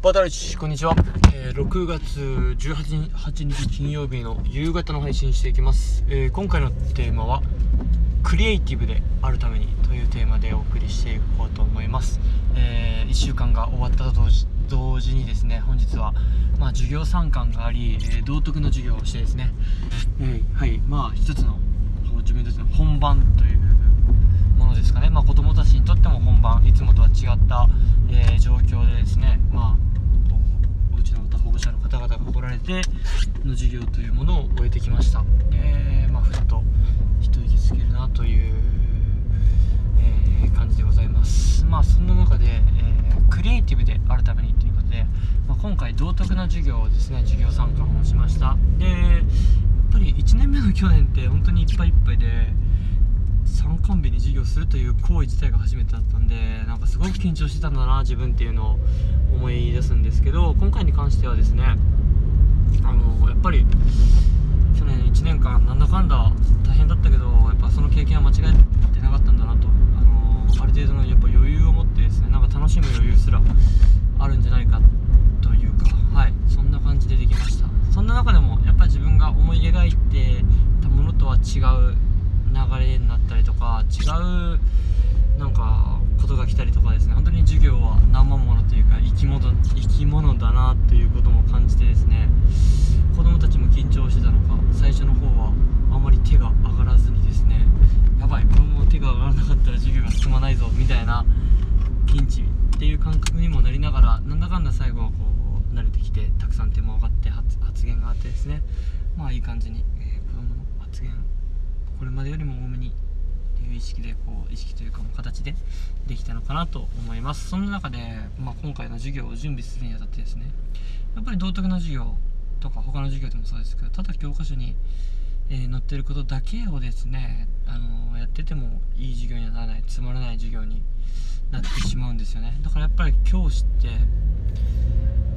バタルチこんにちは、えー、6月18日金曜日の夕方の配信していきます、えー、今回のテーマはクリエイティブであるためにというテーマでお送りしていこうと思います、えー、1週間が終わったと同時にですね本日はまあ、授業参観があり、え道徳の授業をしてですね、えはいまあ一つの自分たちの本番というものですかね、まあ、子どもたちにとっても本番いつもとは違った、えー、状況でですね、まあ、おうちの方保護者の方々が来られての授業というものを終えてきました、えー、まあ、ふっと一息つけるなという、えー、感じでございます。まあそんな中で、えクリエイティブであるためにということで、まあ、今回道徳の授業をですね授業参観をしました。でやっぱり1年目の去年って本当にいっぱいいっぱいで参観日に授業するという行為自体が初めてだったんでなんかすごく緊張してたんだな自分っていうのを思い出すんですけど今回に関してはですねあのやっぱり去年1年間なんだかんだ大変だったけどやっぱその経験は間違えてなかったんだなと。あのある程度のやっぱ余裕を持ってですねなんか楽しむ余裕すらあるんじゃないかというかはいそんな感じでできました。そんな中でもやっぱり自分が思い描いてたものとは違う流れになったりとか違うなんかことが来たりとかですね本当に授業は生ものというか生き物生き物だなということも感じてですね子供たちも緊張してたのか最初の方はあまり手が上がらずにですねやばいこのまま手が上がらなかったら授業が進まなピンチっていう感覚にもなりながらなんだかんだ最後はこう慣れてきてたくさん手も上がって発言があってですね。まあいい感じに、えー、子供の発言これまでよりも多めにっていう意識でこう意識というか形でできたのかなと思います。その中で、まあ、今回の授業を準備するにあたってですねやっぱり道徳の授業とか他の授業でもそうですけどただ教科書に、えー、載ってることだけをですね、あのー、やっててもいい授業にはならないつまらない授業になってしまうんですよね。だからやっぱり教師って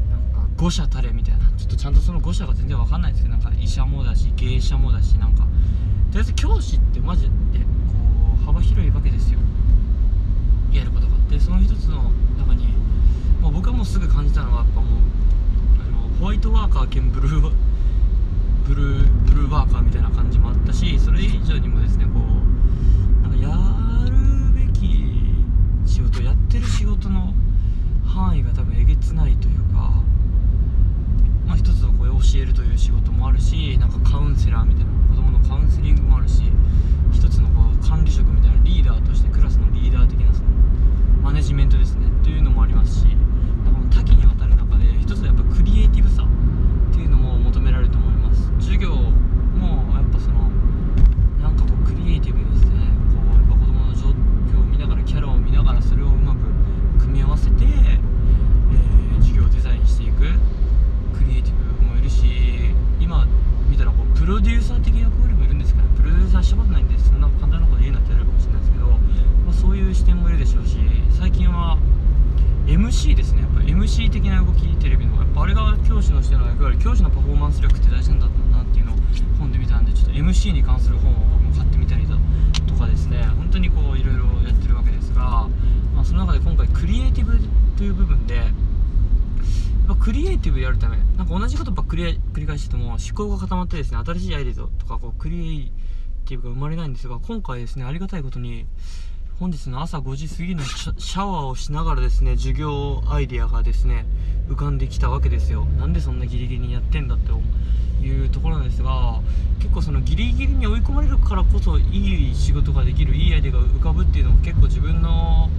なんか誤射たれみたいな。ちょっとちゃんとその誤射が全然わかんないんですけどなんか医者もだし芸者もだしなんか。とりあえず教師ってマジでこう幅広いわけですよ。やることが。でその一つの中に、まあ、僕はもうすぐ感じたのはやっぱもうあのホワイトワーカー兼ブルーブルーブルーワーカーみたいな感じもあったしそれ以上にもですねこうなんかやるべき仕事やってる仕事の範囲が多分えげつないというかまあ一つのこう教えるという仕事もあるしなんかカウンセラーみたいな子供のカウンセリングもあるし一つのこう管理職みたいなリーダーとしてクラスのリーダー的なそのマネジメントですねというのもありますしなんか多岐にわたる中で一つやっぱクリエイティブさっていうのも求められると思います授業もやっぱそのなんかこうクリエイティブですねこうやっぱ子供の状況を見ながらキャラを見ながらそれをうまく組み合わせて、えー、授業をデザインしていくクリエイティブもいるし今見たらこうプロデューサー的役割もいるんですからプロデューサーしたことないんでそんな簡単なこと言えなってなるかもしれないですけど、まあ、そういう視点もいるでしょうし最近は MC ですねやっぱ MC 的な動きテレビのやっぱあれが教師のしての役割教師のパフォーマンス力って大事なんだなっていうのを本で見たん。でちょっと MC に関する本を僕も買ってみたりだとかですね本当にこういろいろやってるわけですが、まあ、その中で今回クリエイティブという部分でぱクリエイティブやるためなんか同じことばっかり繰り返してても思考が固まってですね新しいアイデアとかこうクリエイティブが生まれないんですが今回ですねありがたいことに本日の朝5時過ぎのシャワーをしながらですね授業アイデアがですね浮かんできたわけですよ。なんでそんなギリギリにやってんだっていうところなんですが結構そのギリギリに追い込まれるからこそいい仕事ができるいいアイデアが浮かぶっていうのも結構自分の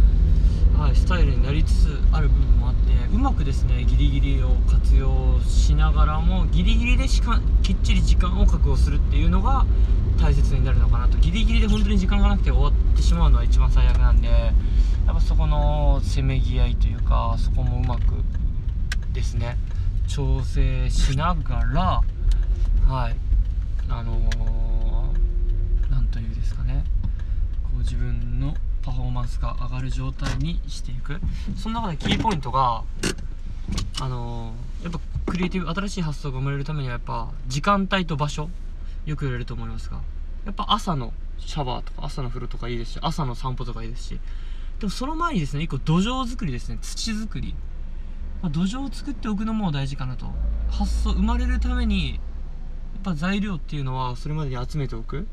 はい、スタイルになりつつある部分もあってうまくですねギリギリを活用しながらもギリギリでしかきっちり時間を確保するっていうのが大切にとギリギリで本当に時間がなくて終わってしまうのは一番最悪なんでやっぱそこのせめぎ合いというかそこもうまくですね調整しながらはいあの何、ー、というですかねこう自分のパフォーマンスが上がる状態にしていく。その中でキーポイントがあのー、やっぱクリエイティブ新しい発想が生まれるためにはやっぱ時間帯と場所よく言われると思いますがやっぱ朝のシャワーとか朝の風呂とかいいですし朝の散歩とかいいですし。でもその前にですね一個土壌作りですね。土作り。まあ、土壌を作っておくのも大事かなと。発想生まれるためにやっぱ材料っていうのはそれまでに集めておく、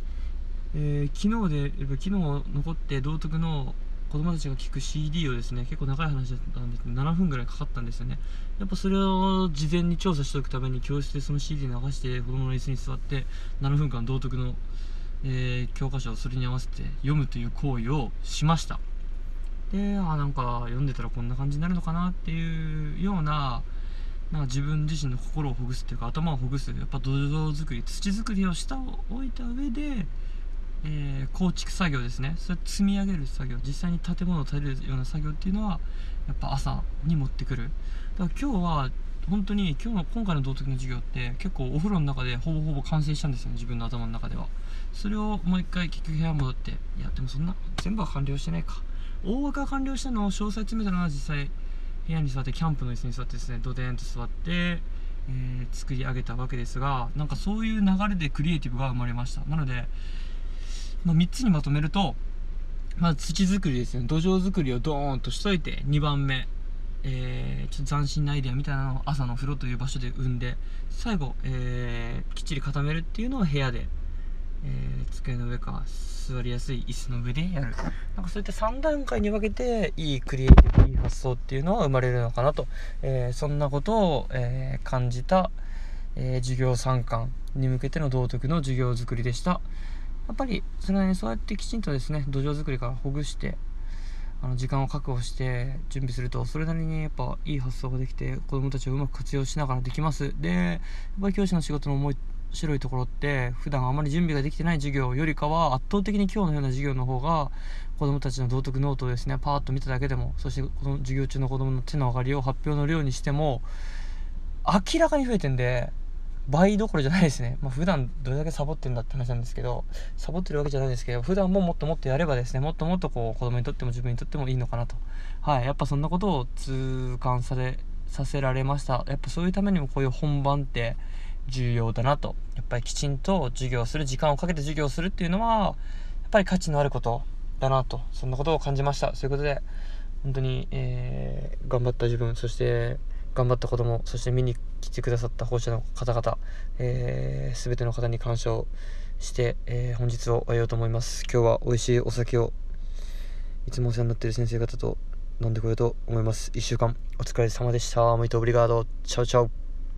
えー、昨日でやっぱ昨日残って道徳の子供たちが聴く CD をですね結構長い話だったんですけど7分ぐらいかかったんですよね。やっぱそれを事前に調査しておくために教室でその CD 流して子供の椅子に座って7分間道徳の、えー、教科書をそれに合わせて読むという行為をしました。であなんか読んでたらこんな感じになるのかなっていうようななんか自分自身の心をほぐすっていうか頭をほぐすやっぱ土壌作り土作りをした置いた上でえー、構築作業ですね。それ積み上げる作業。実際に建物を建てるような作業っていうのはやっぱ朝に持ってくる。だから今日は本当に今日の今回の道徳の授業って結構お風呂の中でほぼほぼ完成したんですよね自分の頭の中では。それをもう一回結局部屋戻っていやでもそんな全部は完了してないか。大枠は完了したのを詳細詰めたのは実際部屋に座ってキャンプの椅子に座ってですねドデーンと座って、えー、作り上げたわけですがなんかそういう流れでクリエイティブが生まれました。なのでまあ、3つにまとめると、まあ、土作りですね。土壌作りをドーンとしといて2番目、えー、ちょっと斬新なアイデアみたいなのを朝の風呂という場所で生んで最後、えー、きっちり固めるっていうのを部屋で、えー、机の上か座りやすい椅子の上でやるなんかそういった3段階に分けていいクリエイティブいい発想っていうのは生まれるのかなと、えそんなことを、え感じた、え授業参観に向けての道徳の授業作りでした。やっぱりそれなりにそうやってきちんとですね土壌作りからほぐしてあの時間を確保して準備するとそれなりにやっぱいい発想ができて子どもたちをうまく活用しながらできます。でやっぱり教師の仕事の面白いところって普段あまり準備ができてない授業よりかは圧倒的に今日のような授業の方が子どもたちの道徳ノートをですねパーッと見ただけでもそしてこの授業中の子どもの手の上がりを発表の量にしても明らかに増えてんで倍どころじゃないですね。まあ、普段どれだけサボってんだって話なんですけど、サボってるわけじゃないですけど、普段ももっともっとやればですね、もっともっとこう子供にとっても自分にとってもいいのかなと。はい。やっぱそんなことを痛感され、させられました。やっぱそういうためにもこういう本番って重要だなと。やっぱりきちんと授業する、時間をかけて授業するっていうのは、やっぱり価値のあることだなと。そんなことを感じました。そういうことで、本当に、えー、頑張った自分、そして、頑張った子どもそして見に来てくださった保護者の方々、えー、全ての方に感謝をして、えー、本日を終えようと思います。今日は美味しいお酒をいつもお世話になっている先生方と飲んでこようと思います。1週間お疲れ様でした。モイトオブリガード。チャウチャウ